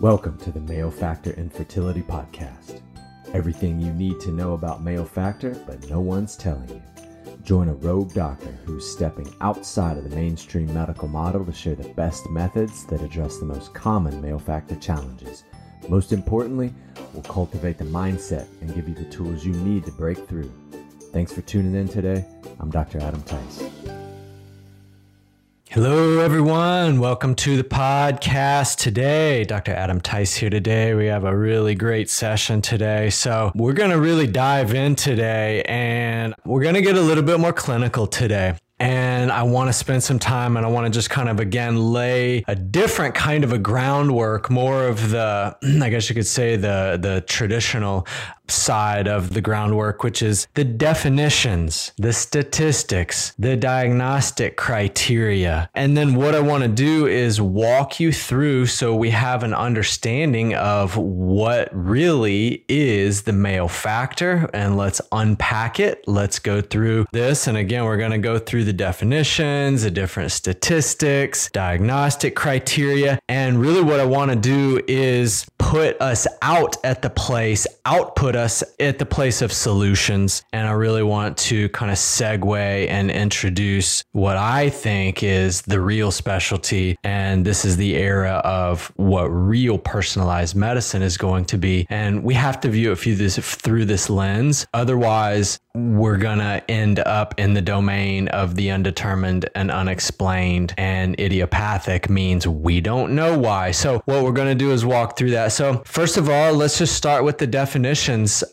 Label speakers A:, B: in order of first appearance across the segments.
A: Welcome to the Male Factor Infertility Podcast. Everything you need to know about male factor, but no one's telling you. Join a rogue doctor who's stepping outside of the mainstream medical model to share the best methods that address the most common male factor challenges. Most importantly, we'll cultivate the mindset and give you the tools you need to break through. Thanks for tuning in today. I'm Dr. Adam Tice.
B: Hello, everyone. Welcome to the podcast today. Dr. Adam Tice here today. We have a really great session today. So, we're going to really dive in today and we're going to get a little bit more clinical today and I want to spend some time and I want to just kind of again lay a different kind of a groundwork, more of the, I guess you could say the the traditional side of the groundwork, which is the definitions, the statistics, the diagnostic criteria. And then what I want to do is walk you through so we have an understanding of what really is the male factor. And let's unpack it. Let's go through this. And again, we're going to go through the definitions, the different statistics, diagnostic criteria. And really, what I want to do is put us out at the place, output put us at the place of solutions. And I really want to kind of segue and introduce what I think is the real specialty. And this is the era of what real personalized medicine is going to be. And we have to view it through this, through this lens. Otherwise, we're going to end up in the domain of the undetermined and unexplained and idiopathic means we don't know why. So what we're going to do is walk through that. So first of all, let's just start with the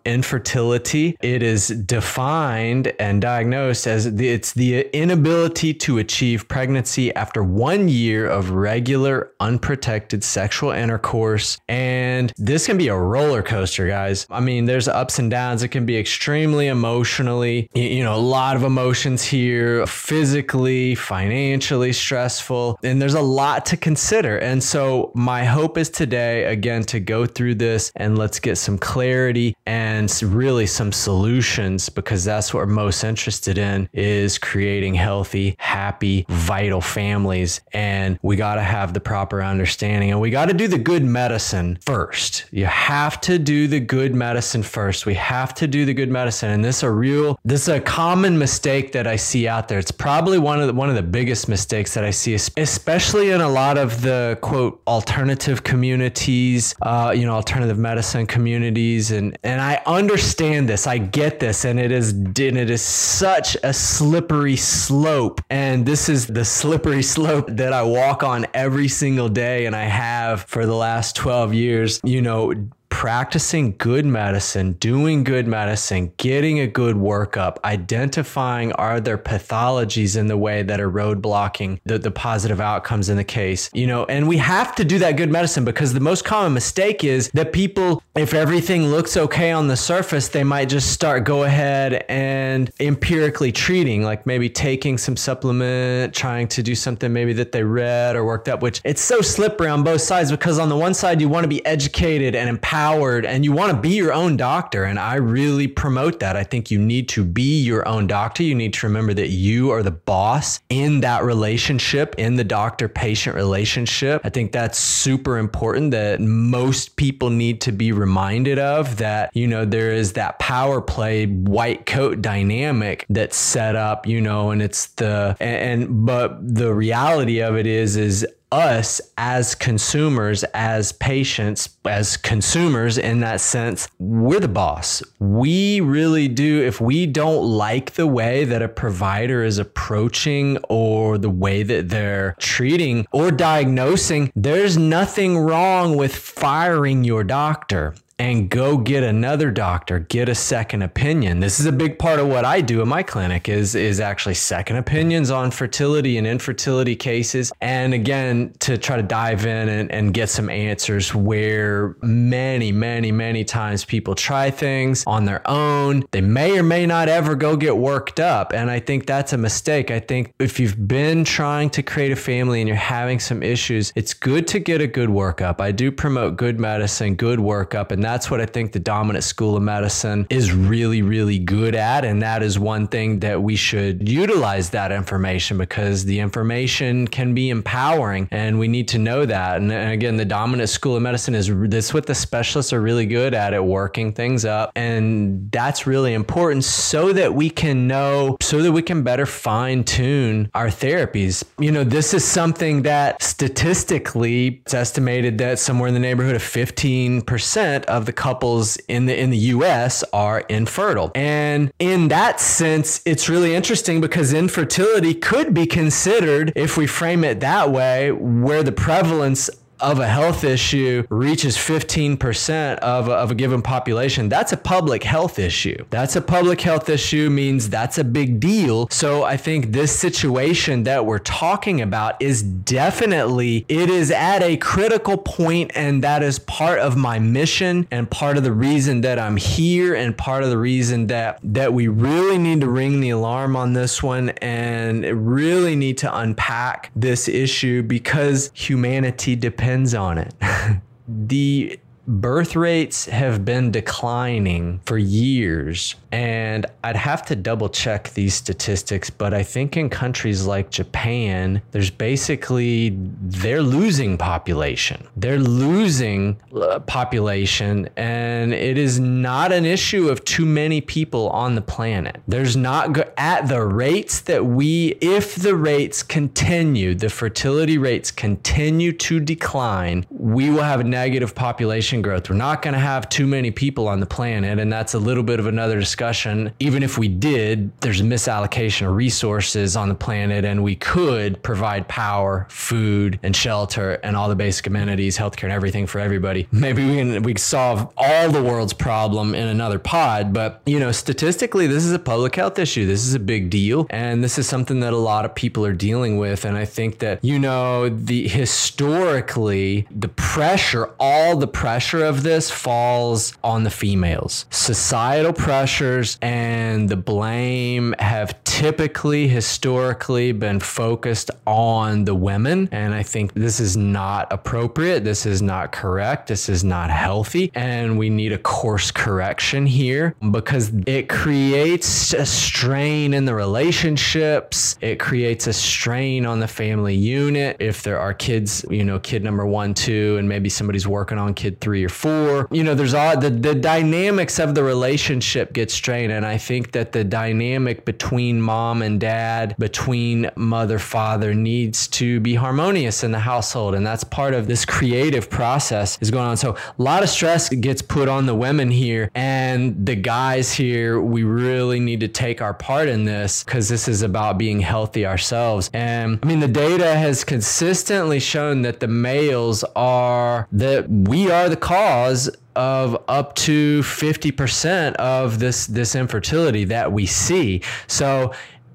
B: Infertility, it is defined and diagnosed as the, it's the inability to achieve pregnancy after 1 year of regular unprotected sexual intercourse and this can be a roller coaster, guys. I mean, there's ups and downs. It can be extremely emotionally, you know, a lot of emotions here, physically, financially stressful, and there's a lot to consider. And so, my hope is today, again, to go through this and let's get some clarity and really some solutions because that's what we're most interested in is creating healthy, happy, vital families. And we got to have the proper understanding and we got to do the good medicine first. You have to do the good medicine first. We have to do the good medicine. And this is a real this is a common mistake that I see out there. It's probably one of the, one of the biggest mistakes that I see, especially in a lot of the quote alternative communities, uh, you know, alternative medicine communities, and and I understand this, I get this, and it is and it is such a slippery slope, and this is the slippery slope that I walk on every single day, and I have for the last twelve years. You know practicing good medicine, doing good medicine, getting a good workup, identifying are there pathologies in the way that are roadblocking the, the positive outcomes in the case, you know, and we have to do that good medicine because the most common mistake is that people, if everything looks okay on the surface, they might just start go ahead and empirically treating, like maybe taking some supplement, trying to do something maybe that they read or worked up, which it's so slippery on both sides because on the one side, you want to be educated and empowered empowered and you want to be your own doctor. And I really promote that. I think you need to be your own doctor. You need to remember that you are the boss in that relationship, in the doctor patient relationship. I think that's super important that most people need to be reminded of that, you know, there is that power play white coat dynamic that's set up, you know, and it's the, and, and but the reality of it is, is us as consumers, as patients, as consumers in that sense, we're the boss. We really do. If we don't like the way that a provider is approaching or the way that they're treating or diagnosing, there's nothing wrong with firing your doctor and go get another doctor, get a second opinion. This is a big part of what I do in my clinic is is actually second opinions on fertility and infertility cases. And again, to try to dive in and, and get some answers where many, many, many times people try things on their own. They may or may not ever go get worked up. And I think that's a mistake. I think if you've been trying to create a family and you're having some issues, it's good to get a good workup. I do promote good medicine, good workup, and that that's what I think the dominant school of medicine is really, really good at. And that is one thing that we should utilize that information because the information can be empowering and we need to know that. And again, the dominant school of medicine is this what the specialists are really good at at working things up. And that's really important so that we can know, so that we can better fine tune our therapies. You know, this is something that statistically it's estimated that somewhere in the neighborhood of 15% of the couples in the in the US are infertile. And in that sense, it's really interesting because infertility could be considered if we frame it that way where the prevalence of a health issue reaches 15% of a, of a given population, that's a public health issue. That's a public health issue means that's a big deal. So I think this situation that we're talking about is definitely, it is at a critical point and that is part of my mission and part of the reason that I'm here and part of the reason that, that we really need to ring the alarm on this one and really need to unpack this issue because humanity depends depends on it. the birth rates have been declining for years and I'd have to double check these statistics, but I think in countries like Japan, there's basically, they're losing population. They're losing uh, population, and it is not an issue of too many people on the planet. There's not, at the rates that we, if the rates continue, the fertility rates continue to decline, we will have negative population growth. We're not going to have too many people on the planet, and that's a little bit of another discussion. Even if we did, there's a misallocation of resources on the planet, and we could provide power, food, and shelter, and all the basic amenities, healthcare, and everything for everybody. Maybe we can we solve all the world's problem in another pod. But you know, statistically, this is a public health issue. This is a big deal, and this is something that a lot of people are dealing with. And I think that you know, the historically, the pressure, all the pressure of this falls on the females. Societal pressures and the blame have typically, historically, been focused on the women. And I think this is not appropriate. This is not correct. This is not healthy. And we need a course correction here because it creates a strain in the relationships. It creates a strain on the family unit. If there are kids, you know, kid number one, two, and maybe somebody's working on kid three or four, you know, there's all the, the dynamics of the relationship get strained. And I think that the dynamic between mom and dad, between mother, father needs to be harmonious in the household. And that's part of this creative process is going on. So a lot of stress gets put on the women here and the guys here. We really need to take our part in this because this is about being healthy ourselves. And I mean, the data has consistently shown that the males are that we are the cause of up to 50% of this this infertility that we see. So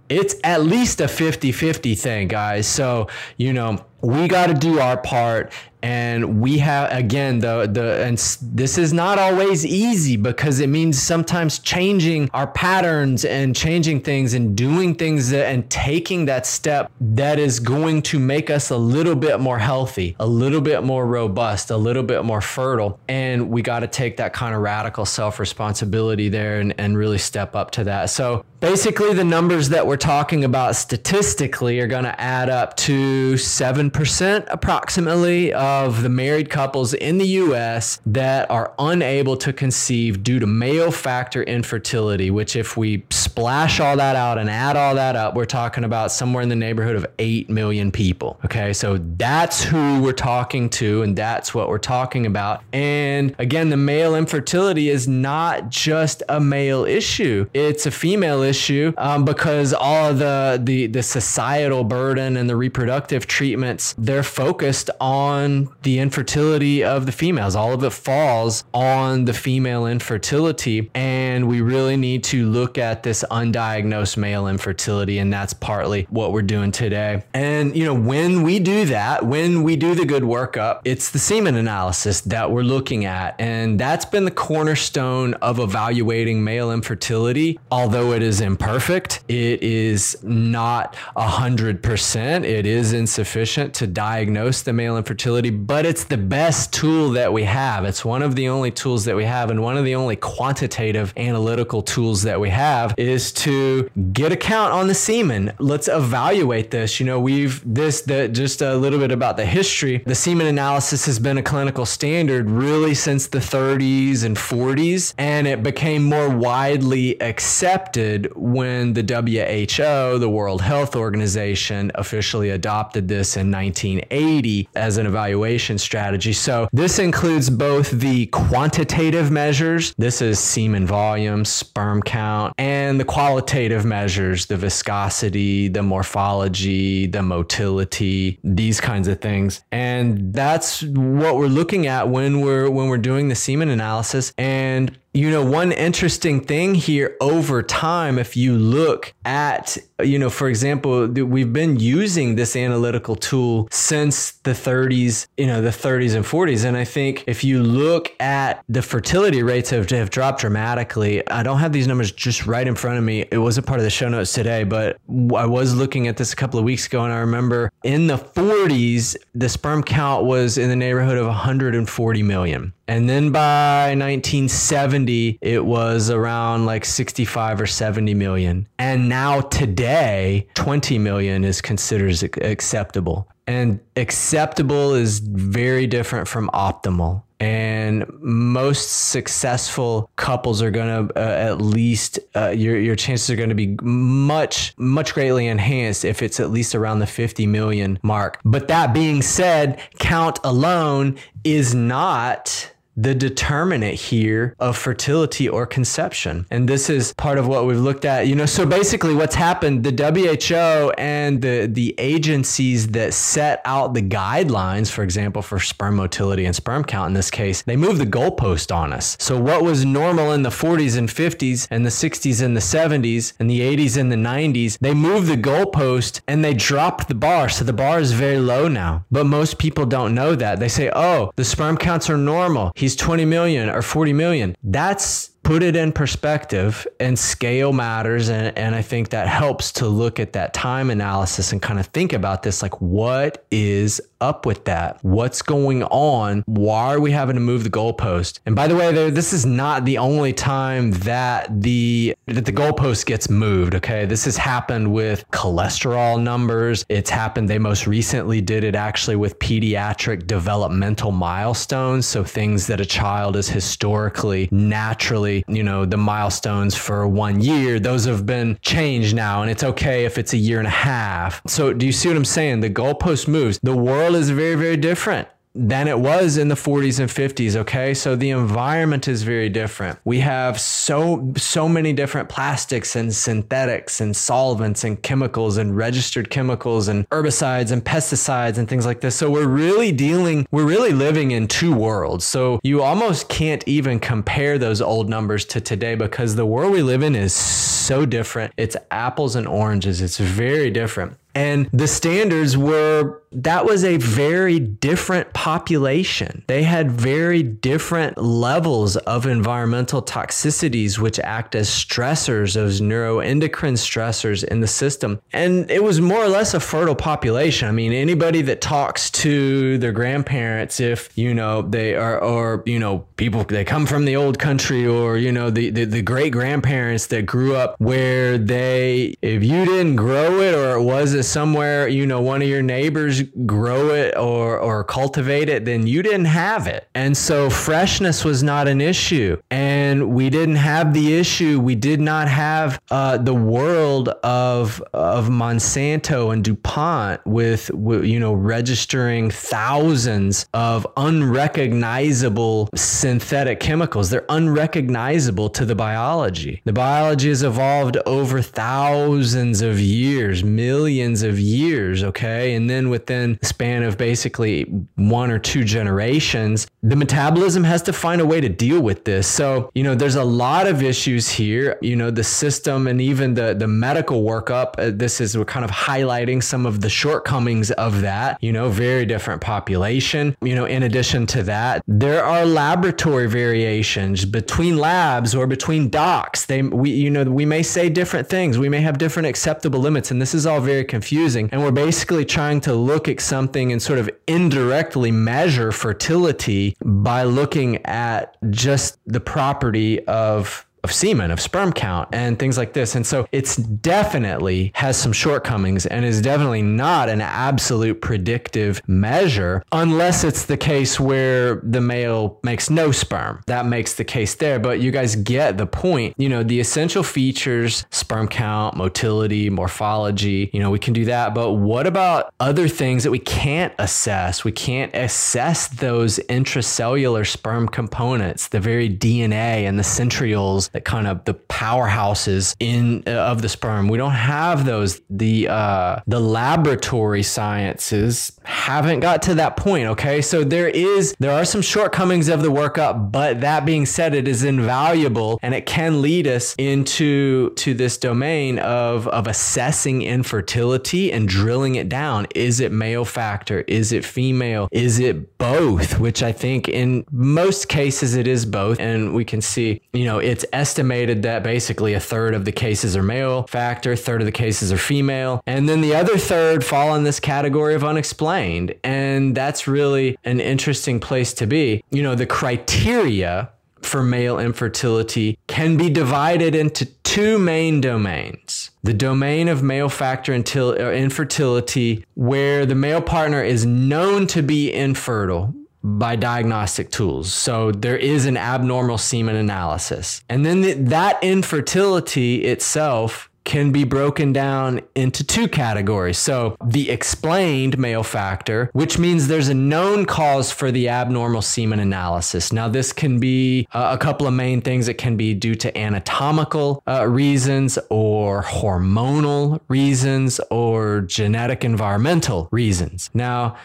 B: it's at least a 50-50 thing, guys. So, you know, we got to do our part and we have again the the and this is not always easy because it means sometimes changing our patterns and changing things and doing things that, and taking that step that is going to make us a little bit more healthy a little bit more robust a little bit more fertile. And we got to take that kind of radical self responsibility there and, and really step up to that. So basically the numbers that we're talking about statistically are going to add up to 7% approximately of the married couples in the US that are unable to conceive due to male factor infertility, which, if we splash all that out and add all that up, we're talking about somewhere in the neighborhood of 8 million people. Okay, so that's who we're talking to, and that's what we're talking about. And again, the male infertility is not just a male issue, it's a female issue um, because all of the, the, the societal burden and the reproductive treatments, they're focused on the infertility of the females. All of it falls on the female infertility. And we really need to look at this undiagnosed male infertility. And that's partly what we're doing today. And, you know, when we do that, when we do the good workup, it's the semen analysis that we're looking at. And that's been the cornerstone of evaluating male infertility. Although it is imperfect, it is not 100%. It is insufficient to diagnose the male infertility, but it's the best tool that we have. It's one of the only tools that we have, and one of the only quantitative analytical tools that we have is to get a count on the semen. Let's evaluate this. You know, we've this the just a little bit about the history. The semen analysis has been a clinical standard really since the 30s and 40s, and it became more widely accepted when the WHO, the World Health Organization, officially adopted this in 1980 as an evaluation strategy. So this includes both the quantitative measures, this is semen volume, sperm count, and the qualitative measures, the viscosity, the morphology, the motility, these kinds of things. And that's what we're looking at when we're when we're doing the semen analysis. And you know, one interesting thing here over time, if you look at, you know, for example, we've been using this analytical tool since the 30s, you know, the 30s and 40s. And I think if you look at the fertility rates have, have dropped dramatically. I don't have these numbers just right in front of me. It wasn't part of the show notes today, but I was looking at this a couple of weeks ago and I remember in the 40s, the sperm count was in the neighborhood of 140 million. And then by 1970, it was around like 65 or 70 million. And now today, 20 million is considered acceptable. And acceptable is very different from optimal. And most successful couples are going to uh, at least uh, your your chances are going to be much much greatly enhanced if it's at least around the 50 million mark. But that being said, count alone is not the determinant here of fertility or conception. And this is part of what we've looked at. You know, so basically what's happened, the WHO and the, the agencies that set out the guidelines, for example, for sperm motility and sperm count in this case, they moved the goalpost on us. So what was normal in the 40s and 50s and the 60s and the 70s and the 80s and the 90s, they moved the goalpost and they dropped the bar. So the bar is very low now. But most people don't know that. They say, oh, the sperm counts are normal. He he's 20 million or 40 million. That's put it in perspective and scale matters. And, and I think that helps to look at that time analysis and kind of think about this like, what is up with that? What's going on? Why are we having to move the goalpost? And by the way, there, this is not the only time that the that the goalpost gets moved. Okay, this has happened with cholesterol numbers. It's happened. They most recently did it actually with pediatric developmental milestones. So things that a child is historically naturally you know, the milestones for one year, those have been changed now, and it's okay if it's a year and a half. So, do you see what I'm saying? The goalpost moves. The world is very, very different than it was in the 40s and 50s okay? So the environment is very different. We have so so many different plastics and synthetics and solvents and chemicals and registered chemicals and herbicides and pesticides and things like this. So we're really dealing we're really living in two worlds. So you almost can't even compare those old numbers to today because the world we live in is so different. It's apples and oranges. It's very different and the standards were that was a very different population. They had very different levels of environmental toxicities, which act as stressors, as neuroendocrine stressors in the system. And it was more or less a fertile population. I mean, anybody that talks to their grandparents, if, you know, they are, or, you know, people, they come from the old country or, you know, the, the, the great grandparents that grew up where they, if you didn't grow it or it was a somewhere, you know, one of your neighbors grow it or, or cultivate it, then you didn't have it. And so freshness was not an issue. And we didn't have the issue. We did not have uh, the world of, of Monsanto and DuPont with, with, you know, registering thousands of unrecognizable synthetic chemicals. They're unrecognizable to the biology. The biology has evolved over thousands of years, millions of years, okay? And then within the span of basically one or two generations, the metabolism has to find a way to deal with this. So, you know, there's a lot of issues here. You know, the system and even the the medical workup. Uh, this is we're kind of highlighting some of the shortcomings of that. You know, very different population. You know, in addition to that, there are laboratory variations between labs or between docs. They we you know we may say different things. We may have different acceptable limits, and this is all very confusing. And we're basically trying to look at something and sort of indirectly measure fertility by looking at just the property of of semen, of sperm count, and things like this. And so it's definitely has some shortcomings and is definitely not an absolute predictive measure unless it's the case where the male makes no sperm. That makes the case there. But you guys get the point. You know, the essential features, sperm count, motility, morphology, you know, we can do that. But what about other things that we can't assess? We can't assess those intracellular sperm components, the very DNA and the centrioles that kind of the powerhouses in uh, of the sperm. We don't have those. The uh, the laboratory sciences haven't got to that point. Okay, so there is there are some shortcomings of the workup, but that being said, it is invaluable and it can lead us into to this domain of of assessing infertility and drilling it down. Is it male factor? Is it female? Is it both? Which I think in most cases it is both, and we can see you know it's estimated that basically a third of the cases are male factor, third of the cases are female, and then the other third fall in this category of unexplained. And that's really an interesting place to be. You know, the criteria for male infertility can be divided into two main domains. The domain of male factor uh, infertility, where the male partner is known to be infertile, by diagnostic tools. So there is an abnormal semen analysis. And then the, that infertility itself can be broken down into two categories. So, the explained male factor, which means there's a known cause for the abnormal semen analysis. Now, this can be uh, a couple of main things. It can be due to anatomical uh, reasons, or hormonal reasons, or genetic environmental reasons. Now,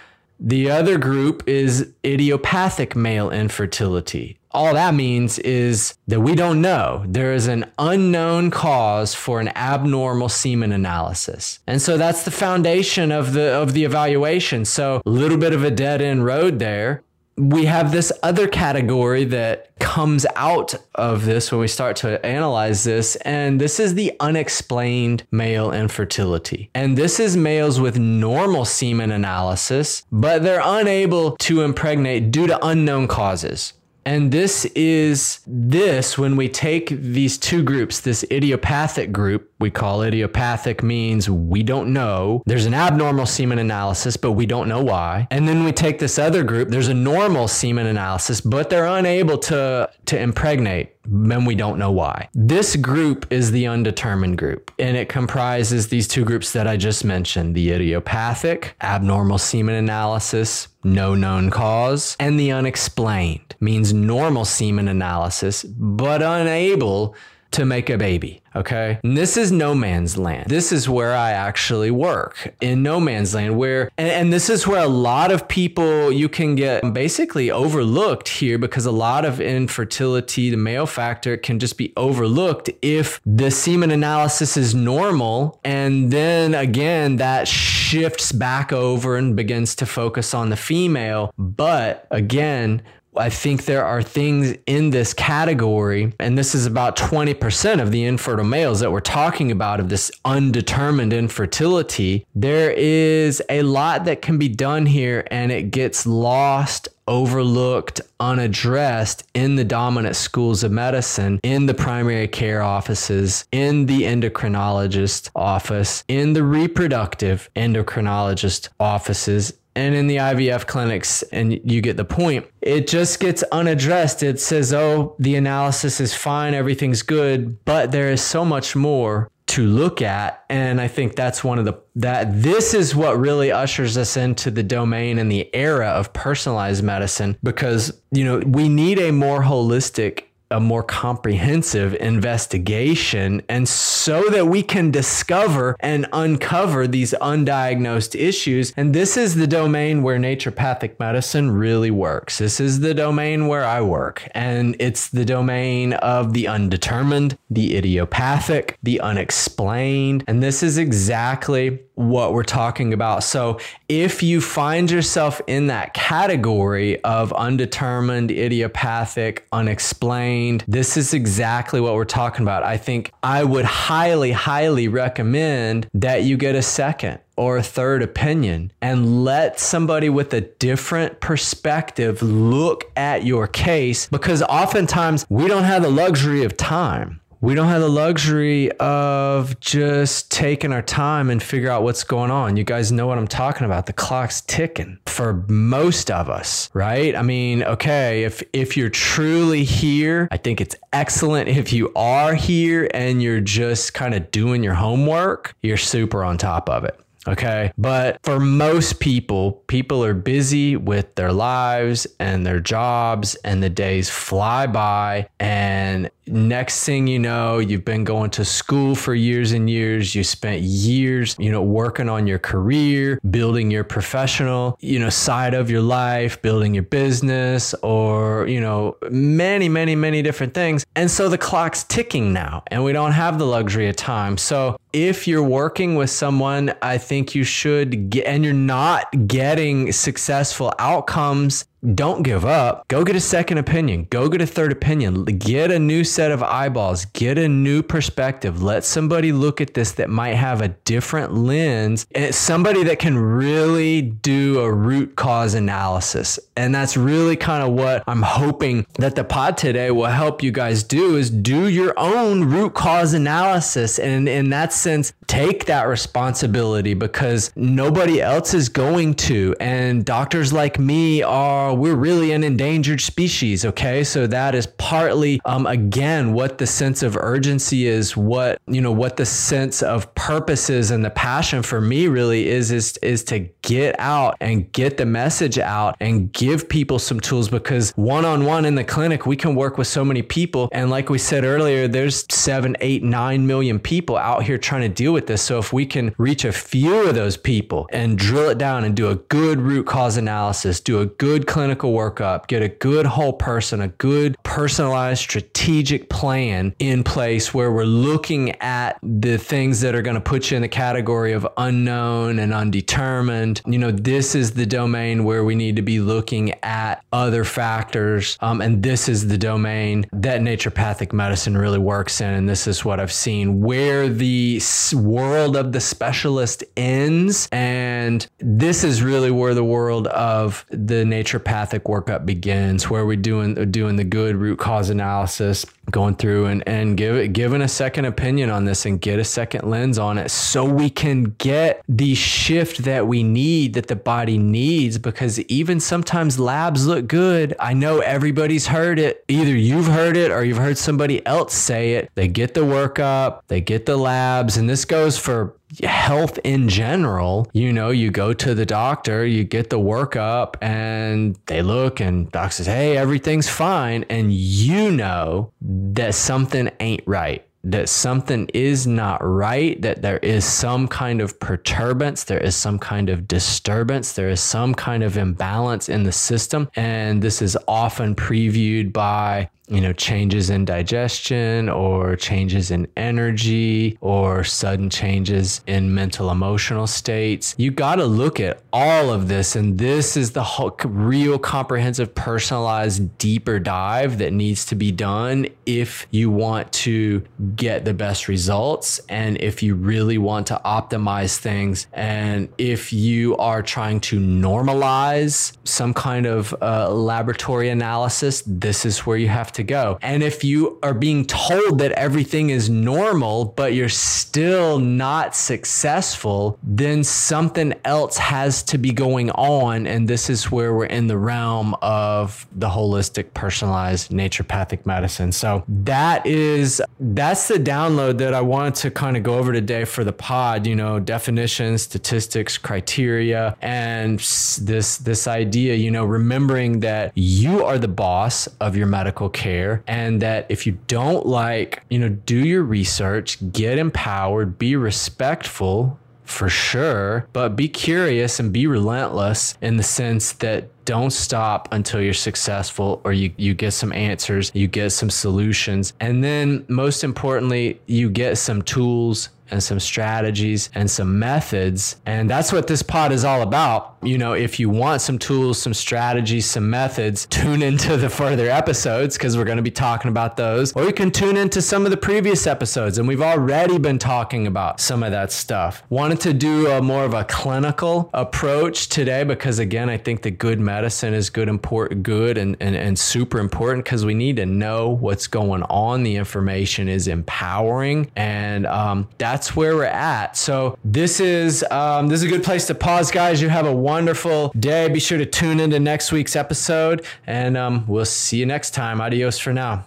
B: the other group is idiopathic male infertility. All that means is that we don't know. There is an unknown cause for an abnormal semen analysis. And so that's the foundation of the of the evaluation. So a little bit of a dead end road there we have this other category that comes out of this when we start to analyze this, and this is the unexplained male infertility. And this is males with normal semen analysis, but they're unable to impregnate due to unknown causes. And this is this when we take these two groups, this idiopathic group, we call idiopathic means we don't know. There's an abnormal semen analysis, but we don't know why. And then we take this other group, there's a normal semen analysis, but they're unable to, to impregnate and we don't know why. This group is the undetermined group, and it comprises these two groups that I just mentioned the idiopathic, abnormal semen analysis, no known cause, and the unexplained means normal semen analysis, but unable to make a baby. Okay. And this is no man's land. This is where I actually work in no man's land, where, and, and, this is where a lot of people you can get basically overlooked here because a lot of infertility, the male factor can just be overlooked if the semen analysis is normal. And then again, that shifts back over and begins to focus on the female. But again, I think there are things in this category, and this is about 20% of the infertile males that we're talking about of this undetermined infertility. There is a lot that can be done here, and it gets lost, overlooked, unaddressed in the dominant schools of medicine, in the primary care offices, in the endocrinologist office, in the reproductive endocrinologist offices, and in the IVF clinics, and you get the point. It just gets unaddressed. It says, oh, the analysis is fine, everything's good, but there is so much more to look at and i think that's one of the that this is what really ushers us into the domain and the era of personalized medicine because you know we need a more holistic a more comprehensive investigation and so that we can discover and uncover these undiagnosed issues. And this is the domain where naturopathic medicine really works. This is the domain where I work. And it's the domain of the undetermined, the idiopathic, the unexplained. And this is exactly what we're talking about. So if you find yourself in that category of undetermined, idiopathic, unexplained, this is exactly what we're talking about. I think I would highly, highly recommend that you get a second or a third opinion and let somebody with a different perspective look at your case because oftentimes we don't have the luxury of time we don't have the luxury of just taking our time and figure out what's going on. You guys know what I'm talking about. The clock's ticking for most of us, right? I mean, okay, if if you're truly here, I think it's excellent if you are here and you're just kind of doing your homework, you're super on top of it. Okay. But for most people, people are busy with their lives and their jobs, and the days fly by. And next thing you know, you've been going to school for years and years. You spent years, you know, working on your career, building your professional, you know, side of your life, building your business, or, you know, many, many, many different things. And so the clock's ticking now, and we don't have the luxury of time. So if you're working with someone, I think you should get, and you're not getting successful outcomes don't give up. Go get a second opinion. Go get a third opinion. Get a new set of eyeballs. Get a new perspective. Let somebody look at this that might have a different lens. Somebody that can really do a root cause analysis. And that's really kind of what I'm hoping that the pod today will help you guys do is do your own root cause analysis. And in that sense, take that responsibility because nobody else is going to. And doctors like me are we're really an endangered species. Okay. So that is partly, um, again, what the sense of urgency is, what, you know, what the sense of purpose is and the passion for me really is, is, is to get out and get the message out and give people some tools because one on one in the clinic, we can work with so many people. And like we said earlier, there's seven, eight, nine million people out here trying to deal with this. So if we can reach a few of those people and drill it down and do a good root cause analysis, do a good clinical clinical workup, get a good whole person, a good personalized strategic plan in place where we're looking at the things that are going to put you in the category of unknown and undetermined. You know, this is the domain where we need to be looking at other factors. Um, and this is the domain that naturopathic medicine really works in. And this is what I've seen where the world of the specialist ends. And this is really where the world of the naturopathic workup begins, where we're doing doing the good root cause analysis, going through and and give it giving a second opinion on this and get a second lens on it, so we can get the shift that we need, that the body needs. Because even sometimes labs look good. I know everybody's heard it. Either you've heard it or you've heard somebody else say it. They get the workup, they get the labs, and this goes for health in general, you know, you go to the doctor, you get the workup, and they look, and doc says, Hey, everything's fine. And you know that something ain't right that something is not right, that there is some kind of perturbance, there is some kind of disturbance, there is some kind of imbalance in the system. And this is often previewed by you know, changes in digestion or changes in energy or sudden changes in mental emotional states. You got to look at all of this. And this is the whole real comprehensive, personalized, deeper dive that needs to be done if you want to get the best results and if you really want to optimize things. And if you are trying to normalize some kind of uh, laboratory analysis, this is where you have to to go. And if you are being told that everything is normal, but you're still not successful, then something else has to be going on. And this is where we're in the realm of the holistic, personalized naturopathic medicine. So that is, that's the download that I wanted to kind of go over today for the pod, you know, definitions, statistics, criteria, and this, this idea, you know, remembering that you are the boss of your medical care care. And that if you don't like, you know, do your research, get empowered, be respectful for sure, but be curious and be relentless in the sense that don't stop until you're successful or you, you get some answers, you get some solutions. And then most importantly, you get some tools and some strategies and some methods. And that's what this pod is all about. You know, if you want some tools, some strategies, some methods, tune into the further episodes because we're going to be talking about those. Or you can tune into some of the previous episodes, and we've already been talking about some of that stuff. Wanted to do a more of a clinical approach today because, again, I think that good medicine is good, important, good, and, and, and super important because we need to know what's going on. The information is empowering, and um, that's that's where we're at. So this is um, this is a good place to pause, guys. You have a wonderful day. Be sure to tune into next week's episode, and um, we'll see you next time. Adios for now.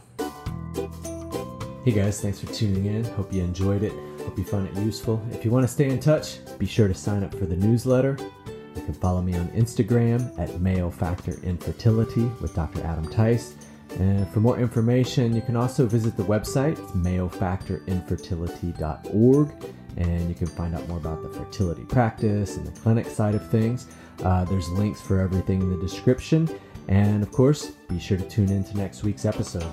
A: Hey guys, thanks for tuning in. Hope you enjoyed it. Hope you found it useful. If you want to stay in touch, be sure to sign up for the newsletter. You can follow me on Instagram at Male Factor Infertility with Dr. Adam Tice. And for more information, you can also visit the website, malefactorinfertility.org, and you can find out more about the fertility practice and the clinic side of things. Uh, there's links for everything in the description. And of course, be sure to tune in to next week's episode.